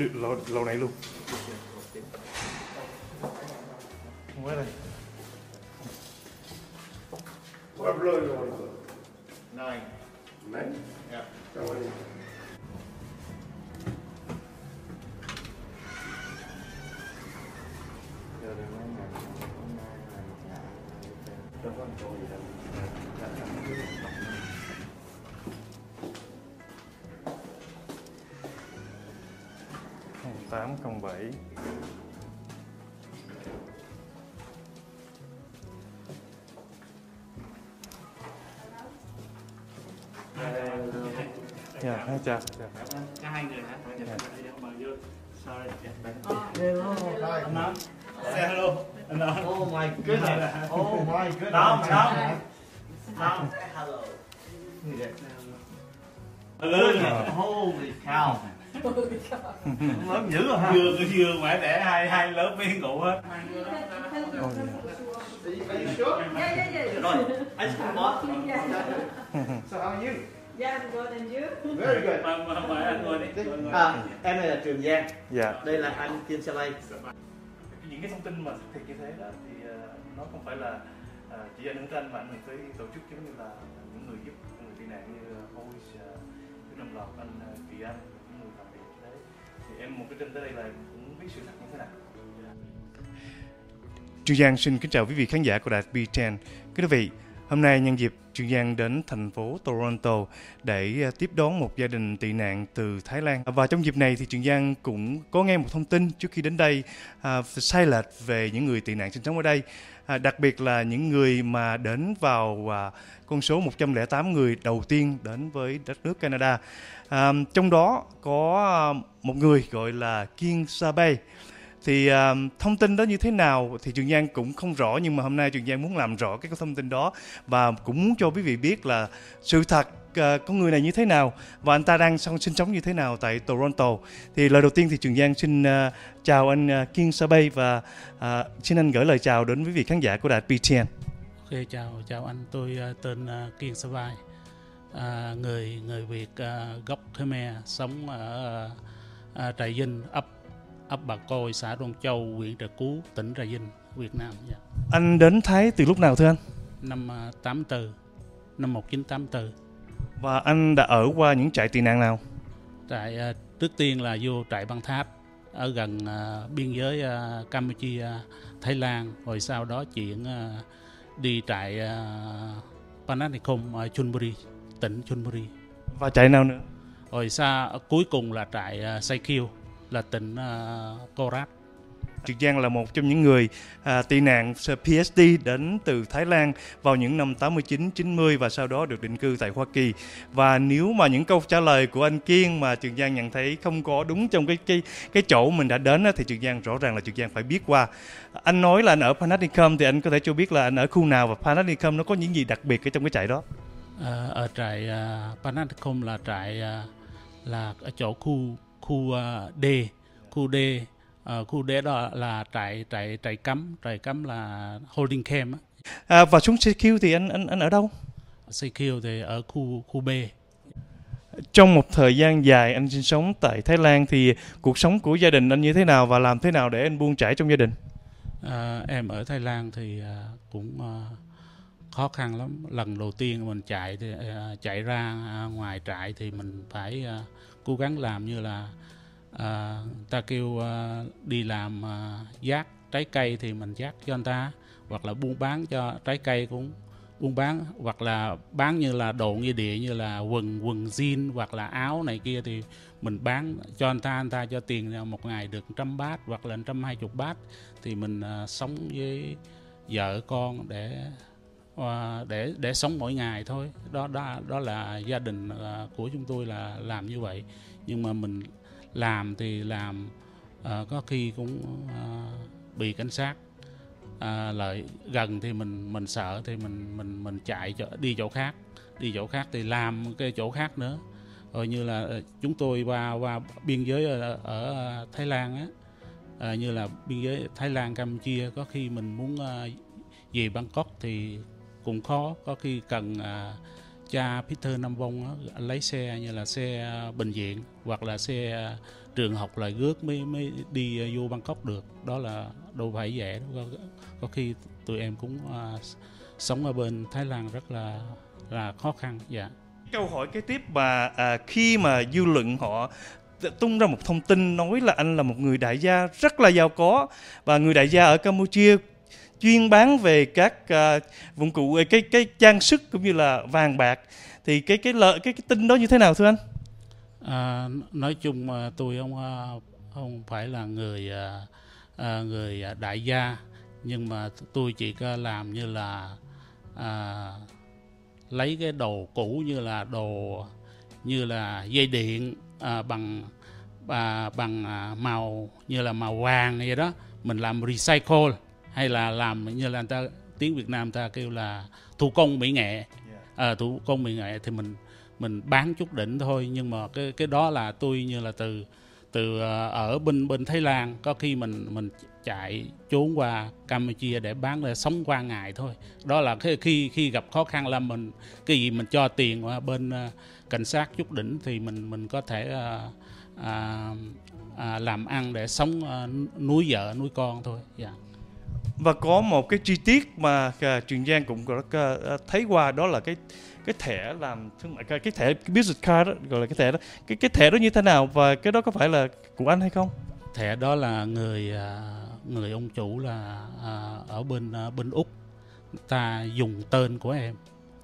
Được lâu, lâu này luôn. Không phải đây. What blow you want to Nine. Nine? Yeah. 807 Dạ, hai chào Cả hai người hả? Dạ, dạ, dạ Sorry. Hello Anh hello. Anh Oh my goodness. Dạ, oh my goodness. Đông, Đông Hello Hello Holy cow. Lớn dữ rồi ha. Vừa vừa ngoại đẻ hai hai lớp viên cụ hết. Rồi, anh cũng có. So how are you? yeah, I'm good, and you? Very good. Mời mời- mời anh ngồi đi. À, em này là Trường Giang, Dạ. đây là anh Kim Sa những cái thông tin mà thiệt như thế đó thì ờ, nó không phải là ờ, chỉ ảnh hưởng tới anh mà ảnh hưởng tới tổ chức giống như là những người giúp những người tị nạn như Hois, Đức Lâm Lộc, anh ờ, Kỳ Anh, em một cái tin tới đây là cũng biết sự thật như thế nào. Trường Giang xin kính chào quý vị khán giả của đài B10. Quý vị, hôm nay nhân dịp Trường Giang đến thành phố Toronto để à, tiếp đón một gia đình tị nạn từ Thái Lan. Và trong dịp này thì Trường Giang cũng có nghe một thông tin trước khi đến đây à, sai lệch về những người tị nạn sinh sống ở đây. À, đặc biệt là những người mà đến vào à, con số 108 người đầu tiên đến với đất nước Canada. À, trong đó có à, một người gọi là Kiên Sabay. Thì à, thông tin đó như thế nào thì Trường Giang cũng không rõ nhưng mà hôm nay Trường Giang muốn làm rõ cái thông tin đó và cũng muốn cho quý vị biết là sự thật à, con người này như thế nào và anh ta đang sống, sinh sống như thế nào tại Toronto. Thì lời đầu tiên thì Trường Giang xin à, chào anh à, Kiên Sabay và à, xin anh gửi lời chào đến quý vị khán giả của đài PTN. Ok chào chào anh tôi ờ, tên ờ, Kiên Sa Vai à, người người Việt ờ, gốc Khmer sống ở ờ, Trà Vinh ấp ấp Bà Côi xã Đông Châu huyện Trà Cú tỉnh Trà Vinh Việt Nam dạ. Anh đến Thái từ lúc nào thưa anh? năm ờ, 84 năm 1984 Và anh đã ở qua những trại tị nạn nào? trại ờ, trước tiên là vô trại Băng Tháp ở gần ờ, biên giới ờ, Campuchia Thái Lan rồi sau đó chuyển đi trại Panathikum ở Chonburi tỉnh Chonburi Và trại nào nữa? rồi xa cuối cùng là trại Saikiu là tỉnh Korat Trường Giang là một trong những người à, tị nạn PSD đến từ Thái Lan vào những năm 89, 90 và sau đó được định cư tại Hoa Kỳ. Và nếu mà những câu trả lời của anh Kiên mà Trường Giang nhận thấy không có đúng trong cái cái cái chỗ mình đã đến thì Trường Giang rõ ràng là Trường Giang phải biết qua. Anh nói là anh ở Panathikum thì anh có thể cho biết là anh ở khu nào và Panathikum nó có những gì đặc biệt ở trong cái trại đó. À, ở trại uh, là trại à, là ở chỗ khu khu D khu D Ờ, khu D đó là trại trại trại cấm trại cấm là holding camp. À, và xuống CQ thì anh anh anh ở đâu? Saikiu thì ở khu khu B Trong một thời gian dài anh sinh sống tại Thái Lan thì cuộc sống của gia đình anh như thế nào và làm thế nào để anh buông trải trong gia đình? À, em ở Thái Lan thì à, cũng à, khó khăn lắm. Lần đầu tiên mình chạy thì à, chạy ra à, ngoài trại thì mình phải à, cố gắng làm như là à, ta kêu à, đi làm à, giác trái cây thì mình giác cho anh ta hoặc là buôn bán cho trái cây cũng buôn bán hoặc là bán như là đồ nghi địa như là quần quần jean hoặc là áo này kia thì mình bán cho anh ta anh ta cho tiền một ngày được trăm bát hoặc là trăm hai chục bát thì mình à, sống với vợ con để à, để để sống mỗi ngày thôi. Đó đó đó là gia đình à, của chúng tôi là làm như vậy. Nhưng mà mình làm thì làm à, có khi cũng à, bị cảnh sát à, lợi gần thì mình mình sợ thì mình mình mình chạy chỗ đi chỗ khác đi chỗ khác thì làm cái chỗ khác nữa. Rồi như là chúng tôi qua qua biên giới ở, ở Thái Lan á ờ, như là biên giới Thái Lan Campuchia có khi mình muốn ờ, về Bangkok thì cũng khó có khi cần à, cha Peter Nam Vong á, lấy xe như là xe à, bệnh viện hoặc là xe à, trường học lại rước mới mới đi à, vô Bangkok được. Đó là đâu phải dễ. Có, có khi tụi em cũng à, sống ở bên Thái Lan rất là là khó khăn. Dạ. Câu hỏi kế tiếp mà à, khi mà dư luận họ tung ra một thông tin nói là anh là một người đại gia rất là giàu có. Và người đại gia ở Campuchia chuyên bán về các uh, dụng cụ à, cái cái trang sức cũng như là vàng bạc. Thì cái cái lợi cái, cái tin đó như thế nào thưa anh? À, nói chung mà tôi không à, không phải là người người đại gia. Nhưng mà tôi chỉ có làm như là à, lấy cái đồ cũ như là đồ như là dây điện à, bằng à, bằng màu như là màu vàng vậy đó. Mình làm recycle hay là làm như là người ta tiếng Việt Nam ta kêu là thủ công mỹ nghệ. À, thủ công mỹ nghệ thì mình mình bán chút đỉnh thôi nhưng mà cái cái đó là tôi như là từ từ ờ, ở bên bên Thái Lan có khi mình mình chạy trốn qua Campuchia để bán để sống qua ngày thôi. Đó là khi khi khi gặp khó khăn là mình cái gì mình cho tiền qua bên ờ, cảnh sát chút đỉnh thì mình mình có thể à, à, làm ăn để sống ờ, nuôi vợ nuôi con thôi. Dạ và có một cái chi tiết mà à, truyền Giang cũng có à, à, thấy qua đó là cái cái thẻ làm thương mại cái, cái thẻ cái business card đó, gọi là cái thẻ đó. Cái cái thẻ đó như thế nào và cái đó có phải là của anh hay không? thẻ đó là người người ông chủ là ở bên bên úc. Ta dùng tên của em.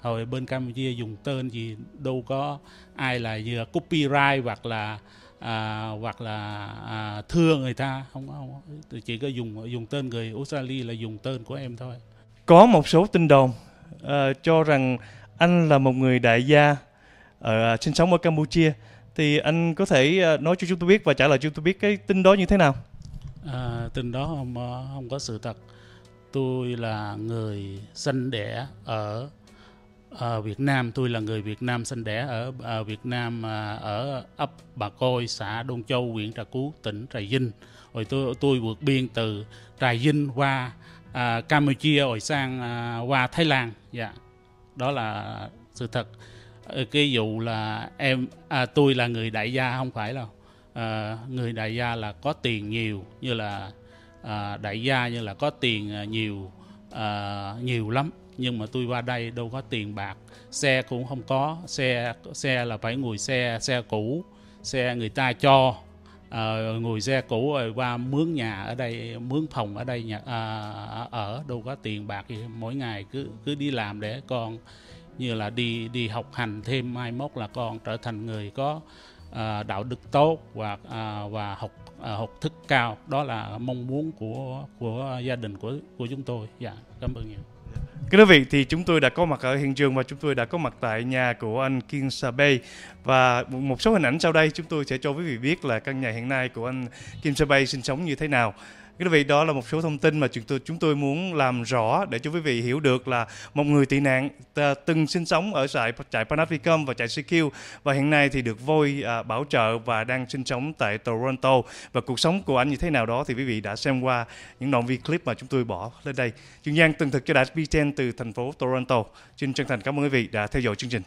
Hồi bên campuchia dùng tên gì đâu có ai là vừa copyright hoặc là à, hoặc là à, thưa người ta không không chỉ có dùng dùng tên người australia là dùng tên của em thôi Có một số tin đồn à, cho rằng anh là một người đại gia ở sinh sống ở Campuchia thì anh có thể à, nói cho chúng tôi biết và trả lời cho tôi biết cái tin đó như thế nào? À, tin đó không ờ, không có sự thật. Tôi là người sinh đẻ ở à, Việt Nam. Tôi là người Việt Nam sinh đẻ ở, à, Việt Nam à, ở ấp Bà Côi, xã Đông Châu, huyện Trà Cú, tỉnh Trà Vinh. Rồi tôi tôi vượt biên từ Trà Vinh qua à, Campuchia rồi sang à, qua Thái Lan. Dạ, đó là sự thật. Cái vụ là em à, tôi là người đại gia không phải đâu. À, người đại gia là có tiền nhiều như là à, đại gia như là có tiền à, nhiều à, nhiều lắm. Nhưng mà tôi qua đây đâu có tiền bạc. Xe cũng không có. Xe xe là phải ngồi xe xe cũ. Xe người ta cho. À, ngồi xe cũ rồi qua mướn nhà ở đây mướn phòng ở đây nhà à, ở đâu có tiền bạc gì. Mỗi ngày cứ cứ đi làm để con như là đi đi học hành thêm mai mốt là con trở thành người có à, đạo đức tốt và à, và học à, học thức cao. Đó là mong muốn của của gia đình của của chúng tôi. Dạ cảm ơn nhiều. Kính quý vị thì chúng tôi đã có mặt ở hiện trường và chúng tôi đã có mặt tại nhà của anh Kiên Sabe và một số hình ảnh sau đây chúng tôi sẽ cho quý vị biết là căn nhà hiện nay của anh Kim Sabay sinh sống như thế nào. Quý vị đó là một số thông tin mà chúng tôi chúng tôi muốn làm rõ để cho quý vị hiểu được là một người tị nạn à, từng sinh sống ở trại trại Panavicom và trại CQ và hiện nay thì được Voi à, bảo trợ và đang sinh sống tại Toronto và cuộc sống của anh như thế nào đó thì quý vị đã xem qua những đoạn video clip mà chúng tôi bỏ lên đây. Chuyên Giang tường thực cho Đạt B10 từ thành phố Toronto. Xin chân thành cảm ơn quý vị đã theo dõi chương trình.